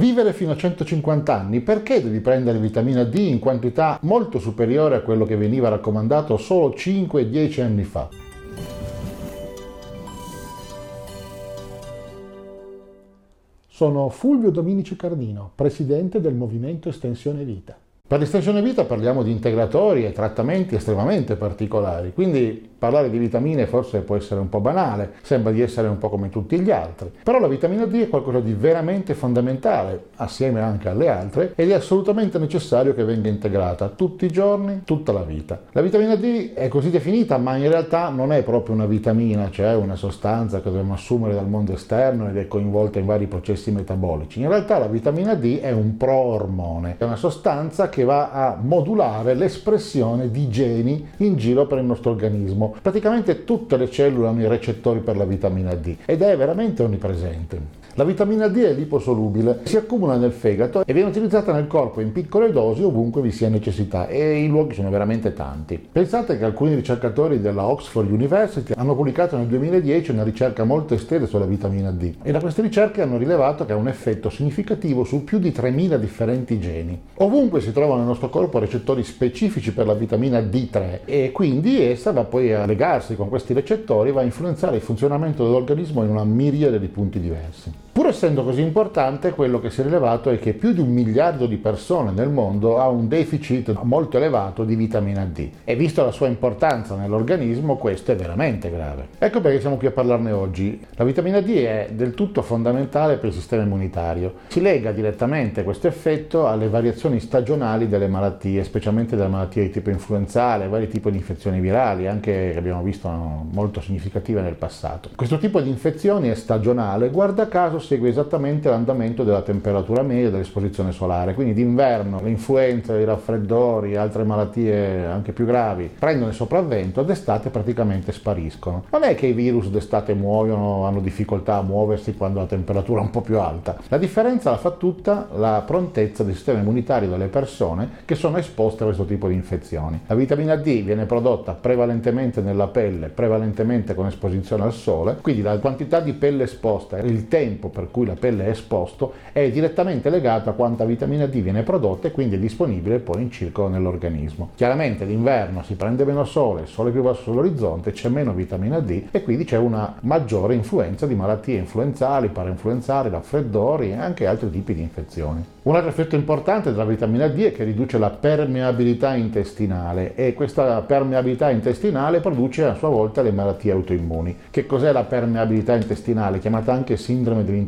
Vivere fino a 150 anni, perché devi prendere vitamina D in quantità molto superiore a quello che veniva raccomandato solo 5-10 anni fa? Sono Fulvio Dominici Cardino, presidente del Movimento Estensione Vita. Per l'estensione vita parliamo di integratori e trattamenti estremamente particolari, quindi Parlare di vitamine forse può essere un po' banale, sembra di essere un po' come tutti gli altri, però la vitamina D è qualcosa di veramente fondamentale, assieme anche alle altre, ed è assolutamente necessario che venga integrata tutti i giorni, tutta la vita. La vitamina D è così definita, ma in realtà non è proprio una vitamina, cioè una sostanza che dobbiamo assumere dal mondo esterno ed è coinvolta in vari processi metabolici. In realtà la vitamina D è un proormone, è una sostanza che va a modulare l'espressione di geni in giro per il nostro organismo praticamente tutte le cellule hanno i recettori per la vitamina D ed è veramente onnipresente. La vitamina D è liposolubile, si accumula nel fegato e viene utilizzata nel corpo in piccole dosi ovunque vi sia necessità e i luoghi sono veramente tanti. Pensate che alcuni ricercatori della Oxford University hanno pubblicato nel 2010 una ricerca molto estesa sulla vitamina D e da queste ricerche hanno rilevato che ha un effetto significativo su più di 3000 differenti geni. Ovunque si trovano nel nostro corpo recettori specifici per la vitamina D3 e quindi essa va poi a legarsi con questi recettori, va a influenzare il funzionamento dell'organismo in una miriade di punti diversi. Pur essendo così importante, quello che si è rilevato è che più di un miliardo di persone nel mondo ha un deficit molto elevato di vitamina D e visto la sua importanza nell'organismo questo è veramente grave. Ecco perché siamo qui a parlarne oggi. La vitamina D è del tutto fondamentale per il sistema immunitario. Si lega direttamente questo effetto alle variazioni stagionali delle malattie, specialmente delle malattie di tipo influenzale, vari tipi di infezioni virali, anche che abbiamo visto molto significative nel passato. Questo tipo di infezioni è stagionale, guarda caso segue esattamente l'andamento della temperatura media dell'esposizione solare, quindi d'inverno le influenze, i raffreddori, altre malattie anche più gravi prendono il sopravvento, d'estate praticamente spariscono. Non è che i virus d'estate muoiono, hanno difficoltà a muoversi quando la temperatura è un po' più alta, la differenza la fa tutta la prontezza del sistema immunitario delle persone che sono esposte a questo tipo di infezioni. La vitamina D viene prodotta prevalentemente nella pelle, prevalentemente con esposizione al sole, quindi la quantità di pelle esposta, il tempo per cui la pelle è esposto è direttamente legato a quanta vitamina D viene prodotta e quindi è disponibile poi in circolo nell'organismo. Chiaramente d'inverno si prende meno sole, il sole più basso sull'orizzonte, c'è meno vitamina D e quindi c'è una maggiore influenza di malattie influenzali, parainfluenzali, raffreddori e anche altri tipi di infezioni. Un altro effetto importante della vitamina D è che riduce la permeabilità intestinale e questa permeabilità intestinale produce a sua volta le malattie autoimmuni. Che cos'è la permeabilità intestinale? Chiamata anche sindrome dell'intestino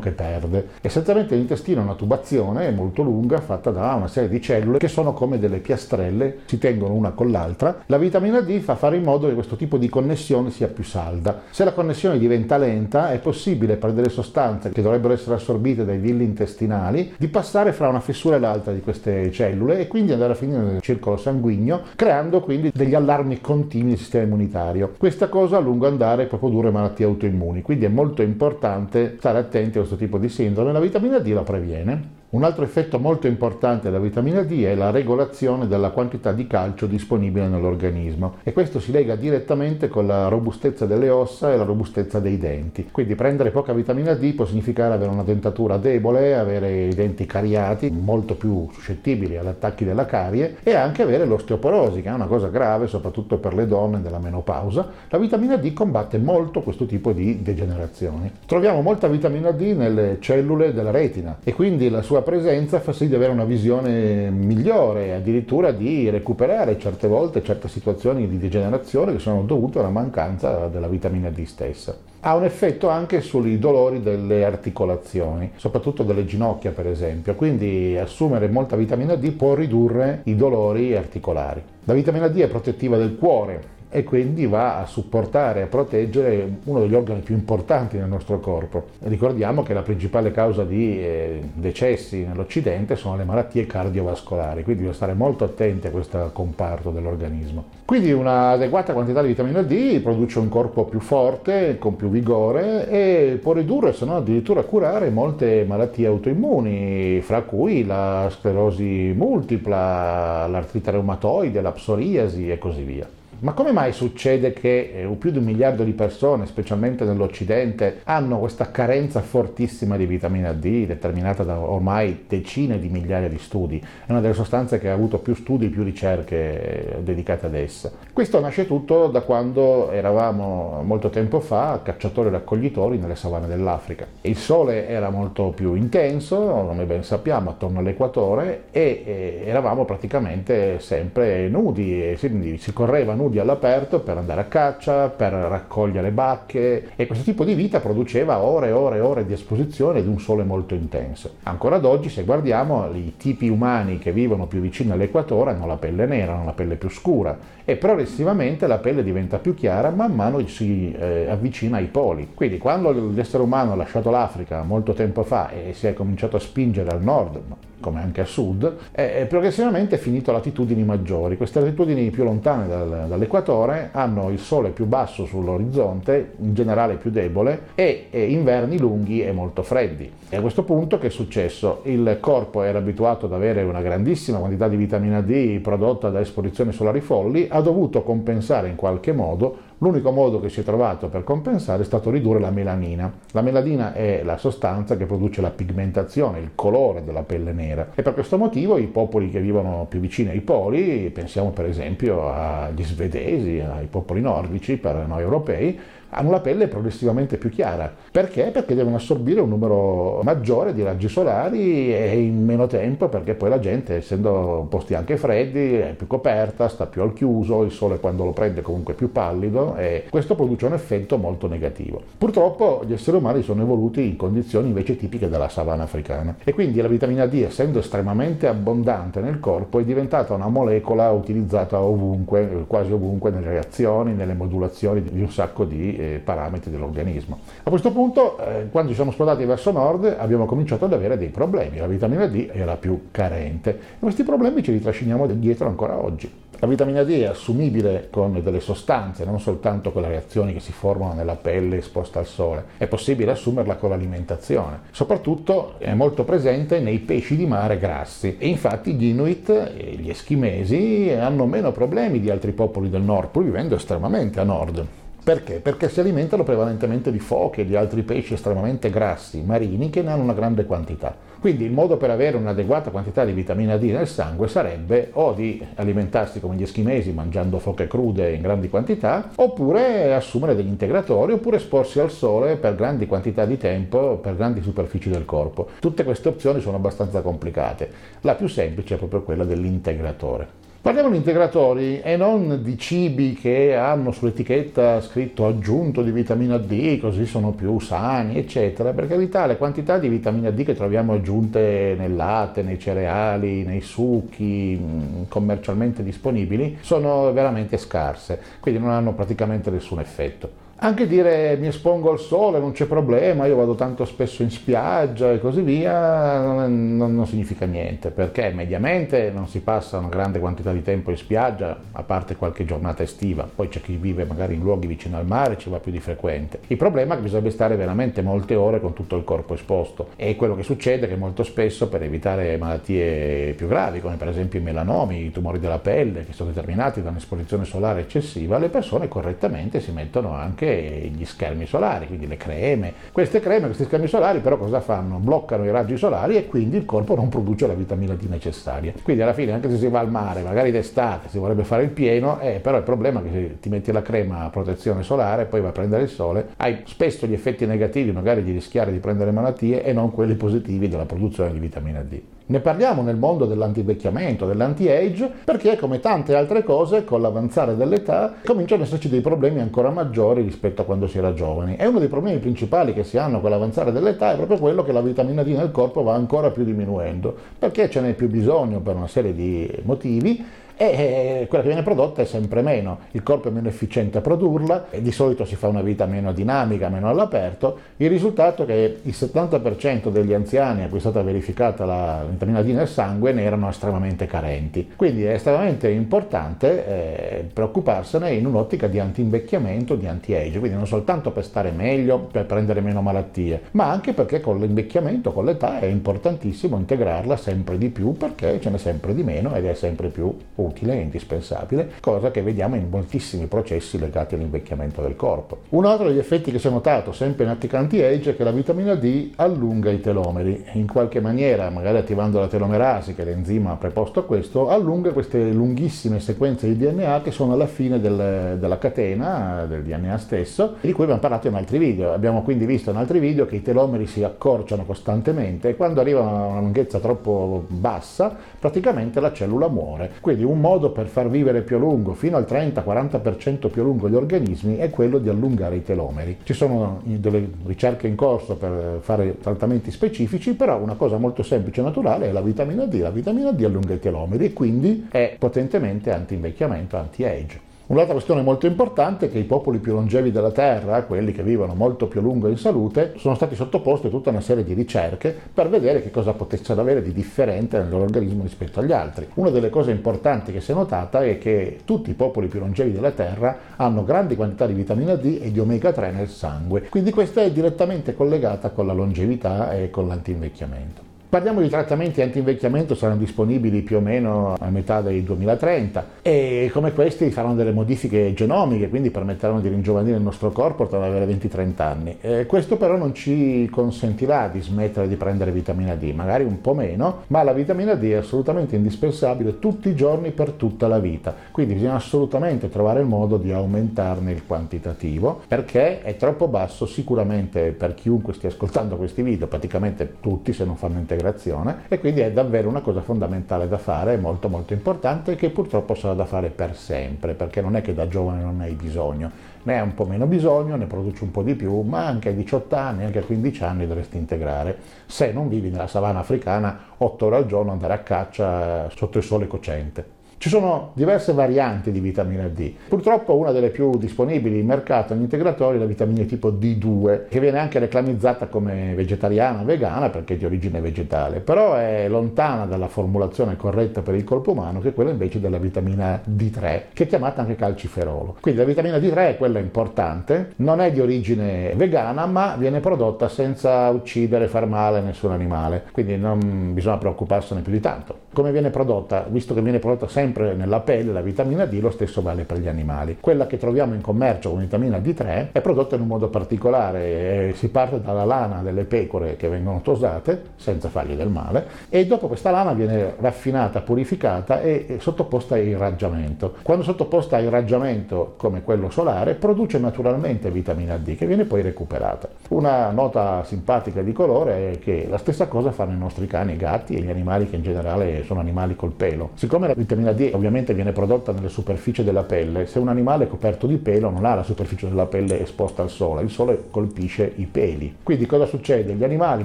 che perde. Essenzialmente l'intestino è una tubazione molto lunga fatta da una serie di cellule che sono come delle piastrelle, si tengono una con l'altra. La vitamina D fa fare in modo che questo tipo di connessione sia più salda. Se la connessione diventa lenta è possibile per delle sostanze che dovrebbero essere assorbite dai villi intestinali di passare fra una fessura e l'altra di queste cellule e quindi andare a finire nel circolo sanguigno, creando quindi degli allarmi continui del sistema immunitario. Questa cosa a lungo andare può produrre malattie autoimmuni, quindi è molto importante stare attenti a questo tipo di sindrome. La vitamina D la previene. Un altro effetto molto importante della vitamina D è la regolazione della quantità di calcio disponibile nell'organismo e questo si lega direttamente con la robustezza delle ossa e la robustezza dei denti. Quindi prendere poca vitamina D può significare avere una dentatura debole, avere i denti cariati, molto più suscettibili agli attacchi della carie e anche avere l'osteoporosi, che è una cosa grave soprattutto per le donne della menopausa. La vitamina D combatte molto questo tipo di degenerazioni. Troviamo molta vitamina D nelle cellule della retina e quindi la sua sua presenza fa sì di avere una visione migliore, addirittura di recuperare certe volte certe situazioni di degenerazione che sono dovute alla mancanza della vitamina D stessa. Ha un effetto anche sui dolori delle articolazioni, soprattutto delle ginocchia per esempio, quindi assumere molta vitamina D può ridurre i dolori articolari. La vitamina D è protettiva del cuore, e quindi va a supportare e a proteggere uno degli organi più importanti nel nostro corpo. Ricordiamo che la principale causa di eh, decessi nell'Occidente sono le malattie cardiovascolari, quindi bisogna stare molto attenti a questo comparto dell'organismo. Quindi un'adeguata quantità di vitamina D produce un corpo più forte, con più vigore e può ridurre, se non addirittura curare molte malattie autoimmuni, fra cui la sclerosi multipla, l'artrite reumatoide, la psoriasi e così via. Ma come mai succede che eh, più di un miliardo di persone, specialmente nell'Occidente, hanno questa carenza fortissima di vitamina D, determinata da ormai decine di migliaia di studi? È una delle sostanze che ha avuto più studi, più ricerche eh, dedicate ad essa. Questo nasce tutto da quando eravamo molto tempo fa cacciatori e raccoglitori nelle savane dell'Africa. Il sole era molto più intenso, come ben sappiamo, attorno all'equatore e, e eravamo praticamente sempre nudi, si correva nudi all'aperto per andare a caccia, per raccogliere bacche e questo tipo di vita produceva ore e ore e ore di esposizione di un sole molto intenso. Ancora ad oggi, se guardiamo, i tipi umani che vivono più vicino all'equatore hanno la pelle nera, hanno la pelle più scura e progressivamente la pelle diventa più chiara man mano si eh, avvicina ai poli. Quindi quando l'essere umano ha lasciato l'Africa molto tempo fa e si è cominciato a spingere al nord, come anche a sud, è progressivamente finito a latitudini maggiori. Queste latitudini più lontane dal, dall'equatore hanno il sole più basso sull'orizzonte, in generale più debole, e, e inverni lunghi e molto freddi. E a questo punto che è successo? Il corpo era abituato ad avere una grandissima quantità di vitamina D prodotta da esposizioni solari folli, ha dovuto compensare in qualche modo L'unico modo che si è trovato per compensare è stato ridurre la melanina. La melanina è la sostanza che produce la pigmentazione, il colore della pelle nera e per questo motivo i popoli che vivono più vicini ai poli, pensiamo per esempio agli svedesi, ai popoli nordici, per noi europei, hanno la pelle progressivamente più chiara. Perché? Perché devono assorbire un numero maggiore di raggi solari e in meno tempo, perché poi la gente, essendo posti anche freddi, è più coperta, sta più al chiuso, il sole quando lo prende comunque è più pallido e questo produce un effetto molto negativo. Purtroppo gli esseri umani sono evoluti in condizioni invece tipiche della savana africana e quindi la vitamina D, essendo estremamente abbondante nel corpo, è diventata una molecola utilizzata ovunque, quasi ovunque, nelle reazioni, nelle modulazioni di un sacco di eh, parametri dell'organismo. A questo punto, eh, quando ci siamo spostati verso nord, abbiamo cominciato ad avere dei problemi. La vitamina D era più carente. E questi problemi ce li trasciniamo dietro ancora oggi. La vitamina D è assumibile con delle sostanze, non soltanto con le reazioni che si formano nella pelle esposta al sole, è possibile assumerla con l'alimentazione. Soprattutto è molto presente nei pesci di mare grassi e infatti gli Inuit e gli eschimesi hanno meno problemi di altri popoli del nord, pur vivendo estremamente a nord. Perché? Perché si alimentano prevalentemente di foche e di altri pesci estremamente grassi, marini, che ne hanno una grande quantità. Quindi il modo per avere un'adeguata quantità di vitamina D nel sangue sarebbe o di alimentarsi come gli eschimesi mangiando foche crude in grandi quantità, oppure assumere degli integratori, oppure esporsi al sole per grandi quantità di tempo, per grandi superfici del corpo. Tutte queste opzioni sono abbastanza complicate. La più semplice è proprio quella dell'integratore. Parliamo di integratori e non di cibi che hanno sull'etichetta scritto aggiunto di vitamina D, così sono più sani, eccetera. Per carità, le quantità di vitamina D che troviamo aggiunte nel latte, nei cereali, nei succhi mm, commercialmente disponibili sono veramente scarse, quindi non hanno praticamente nessun effetto. Anche dire mi espongo al sole, non c'è problema, io vado tanto spesso in spiaggia e così via, non, non, significa niente, perché mediamente non si passa una grande quantità di tempo in spiaggia, a parte qualche giornata estiva, poi c'è chi vive magari in luoghi vicino al mare, ci va più di frequente. Il problema è che bisogna stare veramente molte ore con tutto il corpo esposto e quello che succede è che molto spesso per evitare malattie più gravi, come per esempio i melanomi, i tumori della pelle, che sono determinati da un'esposizione solare eccessiva, le persone correttamente si mettono anche gli schermi solari, quindi le creme. Queste creme, questi schermi solari però cosa fanno? Bloccano i raggi solari e quindi il corpo non produce la vitamina D necessaria. Quindi alla fine anche se si va al mare, magari d'estate, si vorrebbe fare il pieno, eh, però il problema è che se ti metti la crema a protezione solare, poi vai a prendere il sole, hai spesso gli effetti negativi magari di rischiare di prendere malattie e non quelli positivi della produzione di vitamina D. Ne parliamo nel mondo dell'antivecchiamento, dell'anti-age, perché come tante altre cose, con l'avanzare dell'età, cominciano ad esserci dei problemi ancora maggiori rispetto a quando si era giovani. E uno dei problemi principali che si hanno con l'avanzare dell'età è proprio quello che la vitamina D nel corpo va ancora più diminuendo, perché ce n'è più bisogno per una serie di motivi e quella che viene prodotta è sempre meno, il corpo è meno efficiente a produrla e di solito si fa una vita meno dinamica, meno all'aperto, il risultato è che il 70% degli anziani a cui è stata verificata la vitamina D nel sangue ne erano estremamente carenti. Quindi è estremamente importante eh, preoccuparsene in un'ottica di anti-invecchiamento, di anti-age, quindi non soltanto per stare meglio, per prendere meno malattie, ma anche perché con l'invecchiamento, con l'età è importantissimo integrarla sempre di più perché ce n'è sempre di meno ed è sempre più utile utile, indispensabile, cosa che vediamo in moltissimi processi legati all'invecchiamento del corpo. Un altro degli effetti che si è notato sempre in Attic Anti-Age è che la vitamina D allunga i telomeri, in qualche maniera, magari attivando la telomerasi, che è l'enzima preposto a questo, allunga queste lunghissime sequenze di DNA che sono alla fine del, della catena del DNA stesso, di cui abbiamo parlato in altri video. Abbiamo quindi visto in altri video che i telomeri si accorciano costantemente e quando arrivano a una lunghezza troppo bassa, praticamente la cellula muore. Quindi un modo per far vivere più a lungo, fino al 30-40% più a lungo gli organismi, è quello di allungare i telomeri. Ci sono delle ricerche in corso per fare trattamenti specifici, però una cosa molto semplice e naturale è la vitamina D. La vitamina D allunga i telomeri e quindi è potentemente anti-invecchiamento, anti-age. Un'altra questione molto importante è che i popoli più longevi della Terra, quelli che vivono molto più a lungo in salute, sono stati sottoposti a tutta una serie di ricerche per vedere che cosa potessero avere di differente nel loro organismo rispetto agli altri. Una delle cose importanti che si è notata è che tutti i popoli più longevi della Terra hanno grandi quantità di vitamina D e di omega 3 nel sangue, quindi questa è direttamente collegata con la longevità e con l'antinvecchiamento. Parliamo di trattamenti anti-invecchiamento, saranno disponibili più o meno a metà del 2030 e come questi faranno delle modifiche genomiche, quindi permetteranno di ringiovanire il nostro corpo per avere 20-30 anni. Eh, questo però non ci consentirà di smettere di prendere vitamina D, magari un po' meno, ma la vitamina D è assolutamente indispensabile tutti i giorni per tutta la vita, quindi bisogna assolutamente trovare il modo di aumentarne il quantitativo perché è troppo basso sicuramente per chiunque stia ascoltando questi video, praticamente tutti se non fanno integrazione integrazione e quindi è davvero una cosa fondamentale da fare, molto molto importante che purtroppo sarà da fare per sempre, perché non è che da giovane non hai bisogno, ne hai un po' meno bisogno, ne produci un po' di più, ma anche a 18 anni, anche a 15 anni dovresti integrare, se non vivi nella savana africana 8 ore al giorno andare a caccia sotto il sole cocente. Ci sono diverse varianti di vitamina D. Purtroppo una delle più disponibili in mercato in integratori è la vitamina tipo D2, che viene anche reclamizzata come vegetariana, vegana perché è di origine vegetale, però è lontana dalla formulazione corretta per il corpo umano che è quella invece della vitamina D3, che è chiamata anche calciferolo. Quindi la vitamina D3 è quella importante, non è di origine vegana, ma viene prodotta senza uccidere, far male a nessun animale, quindi non bisogna preoccuparsene più di tanto. Come viene prodotta? Visto che viene prodotta sempre nella pelle la vitamina D, lo stesso vale per gli animali. Quella che troviamo in commercio con vitamina D3 è prodotta in un modo particolare, si parte dalla lana delle pecore che vengono tosate senza fargli del male e dopo questa lana viene raffinata, purificata e sottoposta a irraggiamento. Quando sottoposta a irraggiamento come quello solare produce naturalmente vitamina D che viene poi recuperata. Una nota simpatica di colore è che la stessa cosa fanno i nostri cani, i gatti e gli animali che in generale sono animali col pelo. Siccome la vitamina D ovviamente viene prodotta nelle superfici della pelle, se un animale è coperto di pelo non ha la superficie della pelle esposta al sole, il sole colpisce i peli. Quindi cosa succede? Gli animali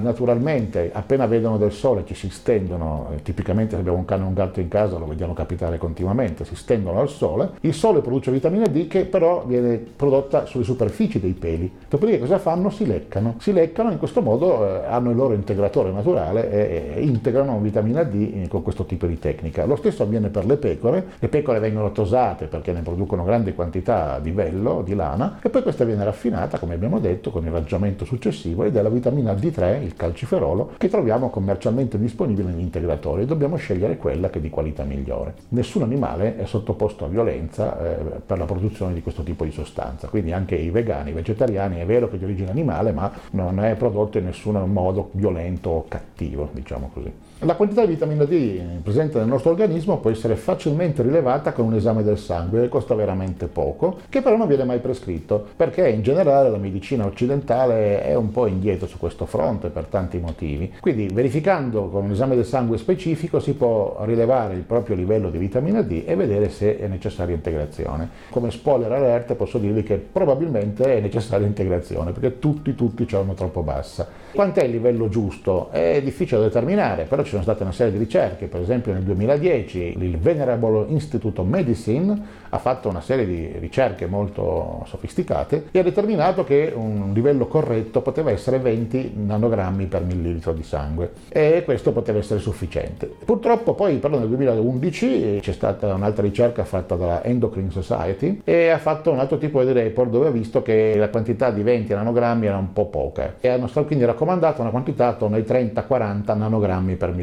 naturalmente appena vedono del sole ci si stendono, eh, tipicamente se abbiamo un cane o un gatto in casa lo vediamo capitare continuamente, si stendono al sole, il sole produce vitamina D che però viene prodotta sulle superfici dei peli. Dopodiché cosa fanno? Si leccano. Si leccano in questo modo eh, hanno il loro integratore naturale e, e integrano vitamina D eh, con questo tipo di tecnica. Lo stesso avviene per le pecore, le pecore vengono tosate perché ne producono grandi quantità di vello, di lana, e poi questa viene raffinata, come abbiamo detto, con il raggiamento successivo ed è la vitamina D3, il calciferolo, che troviamo commercialmente disponibile negli integratori e dobbiamo scegliere quella che è di qualità migliore. Nessun animale è sottoposto a violenza eh, per la produzione di questo tipo di sostanza, quindi anche i vegani, i vegetariani, è vero che è di origine animale, ma non è prodotto in nessun modo violento o cattivo, diciamo così. La quantità di vitamina D presente nel nostro organismo può essere facilmente rilevata con un esame del sangue che costa veramente poco, che però non viene mai prescritto, perché in generale la medicina occidentale è un po' indietro su questo fronte per tanti motivi. Quindi verificando con un esame del sangue specifico si può rilevare il proprio livello di vitamina D e vedere se è necessaria integrazione. Come spoiler alert posso dirvi che probabilmente è necessaria integrazione, perché tutti, tutti ce l'hanno troppo bassa. Quant'è il livello giusto? È difficile da determinare, però ci sono state una serie di ricerche, per esempio nel 2010 il Venerable Institute of Medicine ha fatto una serie di ricerche molto sofisticate e ha determinato che un livello corretto poteva essere 20 nanogrammi per millilitro di sangue e questo poteva essere sufficiente. Purtroppo poi però nel 2011 c'è stata un'altra ricerca fatta dalla Endocrine Society e ha fatto un altro tipo di report dove ha visto che la quantità di 20 nanogrammi era un po' poca e hanno quindi raccomandato una quantità attorno ai 30-40 nanogrammi per.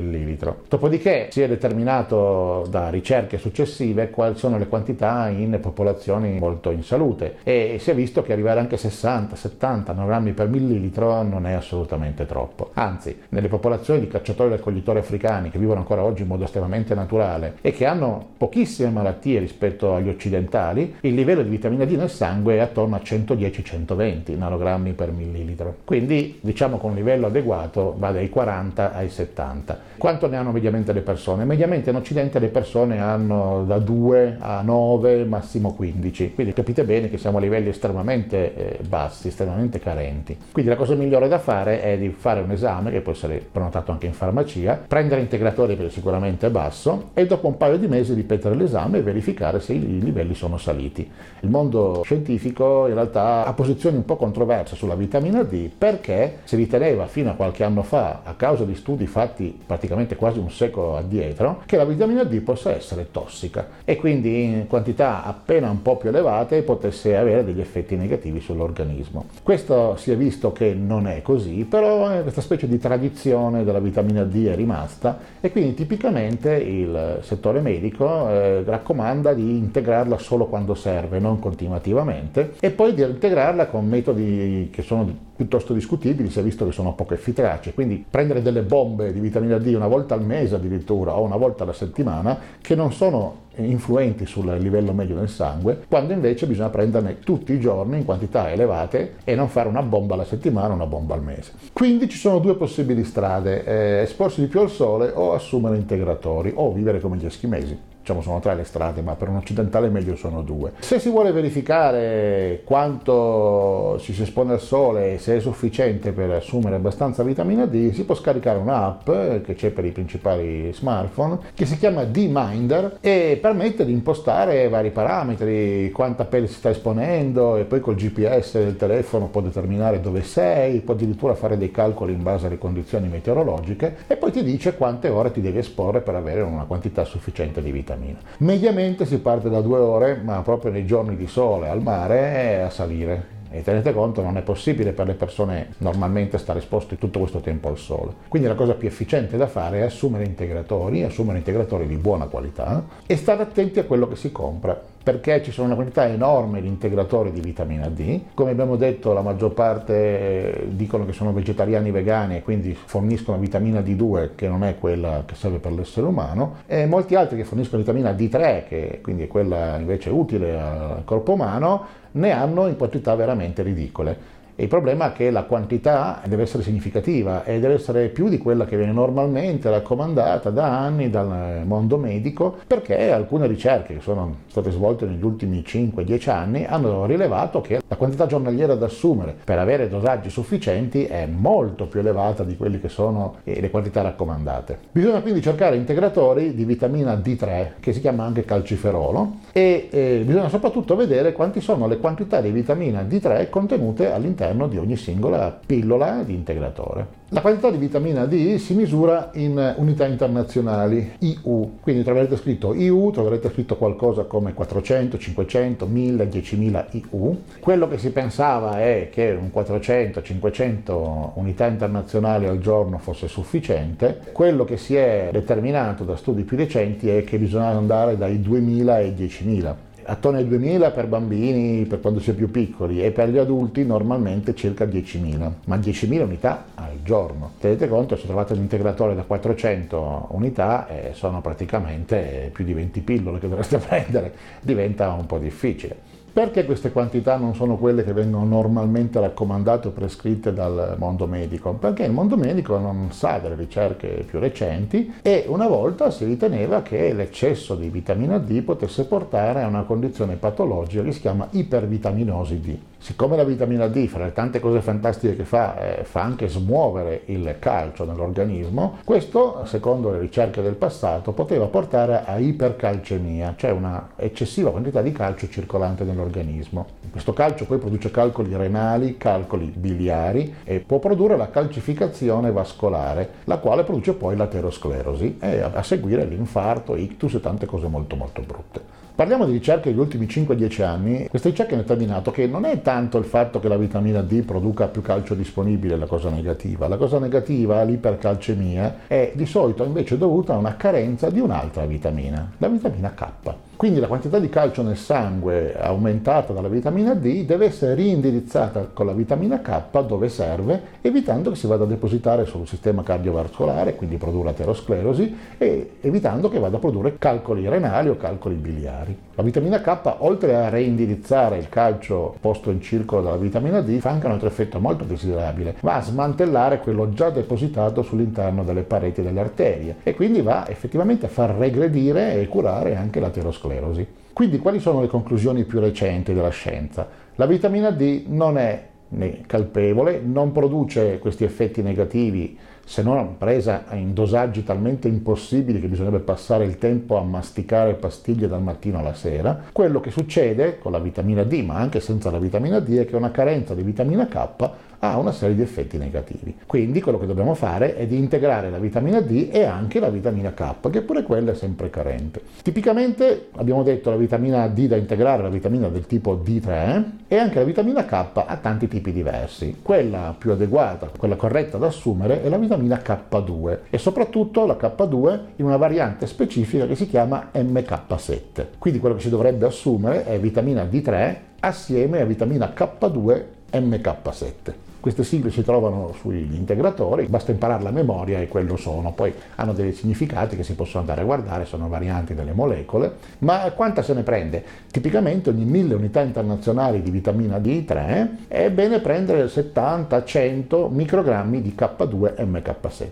Dopodiché si è determinato da ricerche successive quali sono le quantità in popolazioni molto in salute e si è visto che arrivare anche a 60-70 nanogrammi per millilitro non è assolutamente troppo. Anzi, nelle popolazioni di cacciatori e raccoglitori africani che vivono ancora oggi in modo estremamente naturale e che hanno pochissime malattie rispetto agli occidentali, il livello di vitamina D nel sangue è attorno a 110-120 nanogrammi per millilitro. Quindi diciamo con un livello adeguato va dai 40 ai 70. Quanto ne hanno mediamente le persone? Mediamente in Occidente le persone hanno da 2 a 9, massimo 15. Quindi capite bene che siamo a livelli estremamente eh, bassi, estremamente carenti. Quindi la cosa migliore da fare è di fare un esame che può essere prenotato anche in farmacia, prendere integratori perché sicuramente è basso e dopo un paio di mesi ripetere l'esame e verificare se i livelli sono saliti. Il mondo scientifico in realtà ha posizioni un po' controverse sulla vitamina D perché si riteneva fino a qualche anno fa, a causa di studi fatti praticamente quasi un secolo addietro, che la vitamina D possa essere tossica e quindi in quantità appena un po' più elevate potesse avere degli effetti negativi sull'organismo. Questo si è visto che non è così, però questa specie di tradizione della vitamina D è rimasta e quindi tipicamente il settore medico eh, raccomanda di integrarla solo quando serve, non continuativamente, e poi di integrarla con metodi che sono piuttosto discutibili, si è visto che sono poco efficaci, quindi prendere delle bombe di vitamina D una volta al mese addirittura o una volta alla settimana, che non sono influenti sul livello medio del sangue, quando invece bisogna prenderne tutti i giorni in quantità elevate e non fare una bomba alla settimana una bomba al mese. Quindi ci sono due possibili strade, eh, esporsi di più al sole o assumere integratori o vivere come gli eschimesi diciamo sono tre le strade, ma per un occidentale meglio sono due. Se si vuole verificare quanto ci si espone al sole e se è sufficiente per assumere abbastanza vitamina D, si può scaricare un'app che c'è per i principali smartphone che si chiama D-Minder e permette di impostare vari parametri, quanta pelle si sta esponendo e poi col GPS del telefono può determinare dove sei, può addirittura fare dei calcoli in base alle condizioni meteorologiche e poi ti dice quante ore ti devi esporre per avere una quantità sufficiente di vitamina vitamina. Mediamente si parte da due ore, ma proprio nei giorni di sole al mare a salire. E tenete conto, non è possibile per le persone normalmente stare esposti tutto questo tempo al sole. Quindi la cosa più efficiente da fare è assumere integratori, assumere integratori di buona qualità e stare attenti a quello che si compra perché ci sono una quantità enorme di integratori di vitamina D. Come abbiamo detto, la maggior parte eh, dicono che sono vegetariani vegani e quindi forniscono vitamina D2 che non è quella che serve per l'essere umano, e molti altri che forniscono vitamina D3 che quindi è quella invece utile al corpo umano, ne hanno in quantità veramente ridicole. Il problema è che la quantità deve essere significativa e deve essere più di quella che viene normalmente raccomandata da anni dal mondo medico perché alcune ricerche che sono state svolte negli ultimi 5-10 anni hanno rilevato che la quantità giornaliera da assumere per avere dosaggi sufficienti è molto più elevata di quelle che sono le quantità raccomandate. Bisogna quindi cercare integratori di vitamina D3 che si chiama anche calciferolo e eh, bisogna soprattutto vedere quanti sono le quantità di vitamina D3 contenute all'interno all'interno di ogni singola pillola di integratore. La quantità di vitamina D si misura in unità internazionali IU, quindi troverete scritto IU, troverete scritto qualcosa come 400, 500, 1000, 10.000 IU. Quello che si pensava è che un 400, 500 unità internazionali al giorno fosse sufficiente, quello che si è determinato da studi più recenti è che bisogna andare dai 2000 ai 10.000 attorno ai 2000 per bambini per quando si è più piccoli e per gli adulti normalmente circa 10.000, ma 10.000 unità al giorno. Tenete conto, se trovate un integratore da 400 unità eh, sono praticamente più di 20 pillole che dovreste prendere, diventa un po' difficile. Perché queste quantità non sono quelle che vengono normalmente raccomandate o prescritte dal mondo medico? Perché il mondo medico non sa delle ricerche più recenti e una volta si riteneva che l'eccesso di vitamina D potesse portare a una condizione patologica che si chiama ipervitaminosi D. Siccome la vitamina D, fra le tante cose fantastiche che fa, eh, fa anche smuovere il calcio nell'organismo, questo, secondo le ricerche del passato, poteva portare a ipercalcemia, cioè una eccessiva quantità di calcio circolante nell'organismo. Questo calcio poi produce calcoli renali, calcoli biliari e può produrre la calcificazione vascolare, la quale produce poi l'aterosclerosi e a seguire l'infarto, ictus e tante cose molto molto brutte. Parliamo di ricerche degli ultimi 5-10 anni. Queste ricerche hanno determinato che non è tanto il fatto che la vitamina D produca più calcio disponibile la cosa negativa. La cosa negativa, l'ipercalcemia, è di solito invece dovuta a una carenza di un'altra vitamina, la vitamina K. Quindi la quantità di calcio nel sangue aumentata dalla vitamina D deve essere reindirizzata con la vitamina K dove serve, evitando che si vada a depositare sul sistema cardiovascolare, quindi produrre aterosclerosi, e evitando che vada a produrre calcoli renali o calcoli biliari. La vitamina K, oltre a reindirizzare il calcio posto in circolo dalla vitamina D, fa anche un altro effetto molto desiderabile, va a smantellare quello già depositato sull'interno delle pareti delle arterie e quindi va effettivamente a far regredire e curare anche l'aterosclerosi sclerosi. Quindi quali sono le conclusioni più recenti della scienza? La vitamina D non è né calpevole, non produce questi effetti negativi se non presa in dosaggi talmente impossibili che bisognerebbe passare il tempo a masticare pastiglie dal mattino alla sera. Quello che succede con la vitamina D, ma anche senza la vitamina D, è che una carenza di vitamina K ha una serie di effetti negativi. Quindi quello che dobbiamo fare è di integrare la vitamina D e anche la vitamina K, che pure quella è sempre carente. Tipicamente abbiamo detto la vitamina D da integrare, la vitamina del tipo D3 e anche la vitamina K ha tanti tipi diversi. Quella più adeguata, quella corretta da assumere è la vitamina K2 e soprattutto la K2 in una variante specifica che si chiama MK7. Quindi quello che si dovrebbe assumere è vitamina D3 assieme a vitamina K2 MK7. Queste sigle si trovano sugli integratori, basta imparare la memoria e quello sono, poi hanno dei significati che si possono andare a guardare, sono varianti delle molecole, ma quanta se ne prende? Tipicamente ogni 1000 unità internazionali di vitamina D3 è bene prendere 70-100 microgrammi di K2 MK7.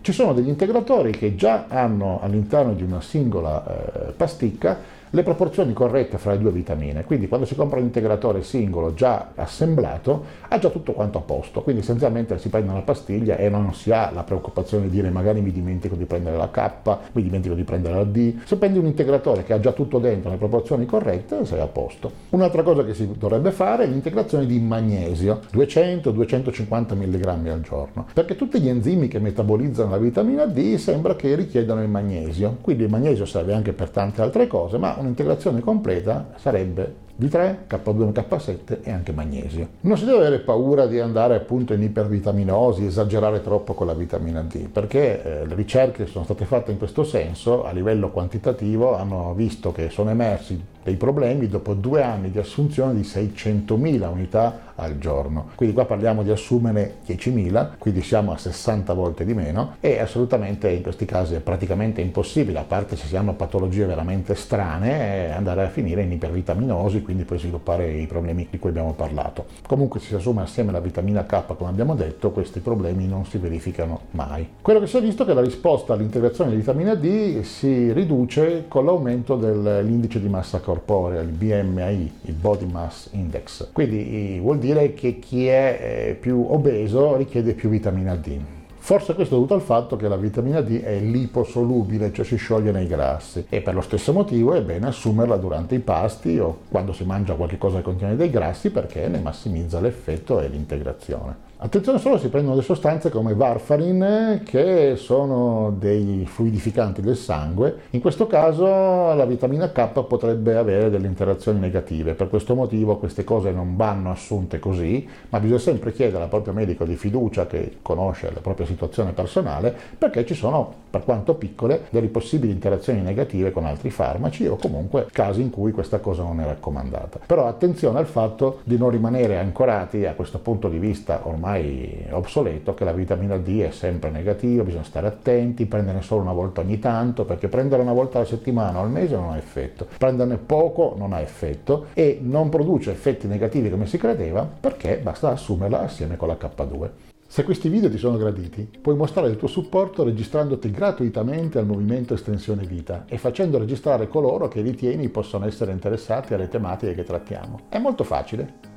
Ci sono degli integratori che già hanno all'interno di una singola eh, pasticca le proporzioni corrette fra le due vitamine. Quindi quando si compra un integratore singolo già assemblato ha già tutto quanto a posto, quindi essenzialmente si prende una pastiglia e non si ha la preoccupazione di dire magari mi dimentico di prendere la K, mi dimentico di prendere la D. Se prendi un integratore che ha già tutto dentro le proporzioni corrette sei a posto. Un'altra cosa che si dovrebbe fare è l'integrazione di magnesio, 200-250 mg al giorno, perché tutti gli enzimi che metabolizzano la vitamina D sembra che richiedano il magnesio, quindi il magnesio serve anche per tante altre cose, ma un'integrazione completa sarebbe D3, K2, K7 e anche magnesio. Non si deve avere paura di andare appunto in ipervitaminosi, esagerare troppo con la vitamina D, perché eh, le ricerche che sono state fatte in questo senso a livello quantitativo hanno visto che sono emersi dei problemi dopo due anni di assunzione di 600.000 unità al giorno. Quindi qua parliamo di assumere 10.000, quindi siamo a 60 volte di meno e assolutamente in questi casi è praticamente impossibile, a parte se si hanno patologie veramente strane, andare a finire in ipervitaminosi, quindi poi sviluppare i problemi di cui abbiamo parlato. Comunque se si assume assieme la vitamina K, come abbiamo detto, questi problemi non si verificano mai. Quello che si è visto è che la risposta all'integrazione di vitamina D si riduce con l'aumento dell'indice di massa corporea corporea, il BMI, il Body Mass Index. Quindi vuol dire che chi è eh, più obeso richiede più vitamina D. Forse questo è dovuto al fatto che la vitamina D è liposolubile, cioè si scioglie nei grassi e per lo stesso motivo è bene assumerla durante i pasti o quando si mangia qualcosa che contiene dei grassi perché ne massimizza l'effetto e l'integrazione. Attenzione solo si prendono delle sostanze come varfarin che sono dei fluidificanti del sangue. In questo caso la vitamina K potrebbe avere delle interazioni negative. Per questo motivo queste cose non vanno assunte così, ma bisogna sempre chiedere al proprio medico di fiducia che conosce la propria situazione personale perché ci sono, per quanto piccole, delle possibili interazioni negative con altri farmaci o comunque casi in cui questa cosa non è raccomandata. Però attenzione al fatto di non rimanere ancorati a questo punto di vista ormai ormai obsoleto che la vitamina D è sempre negativa, bisogna stare attenti, prenderne solo una volta ogni tanto, perché prendere una volta alla settimana o al mese non ha effetto, prenderne poco non ha effetto e non produce effetti negativi come si credeva perché basta assumerla assieme con la K2. Se questi video ti sono graditi, puoi mostrare il tuo supporto registrandoti gratuitamente al movimento Estensione Vita e facendo registrare coloro che ritieni possono essere interessati alle tematiche che trattiamo. È molto facile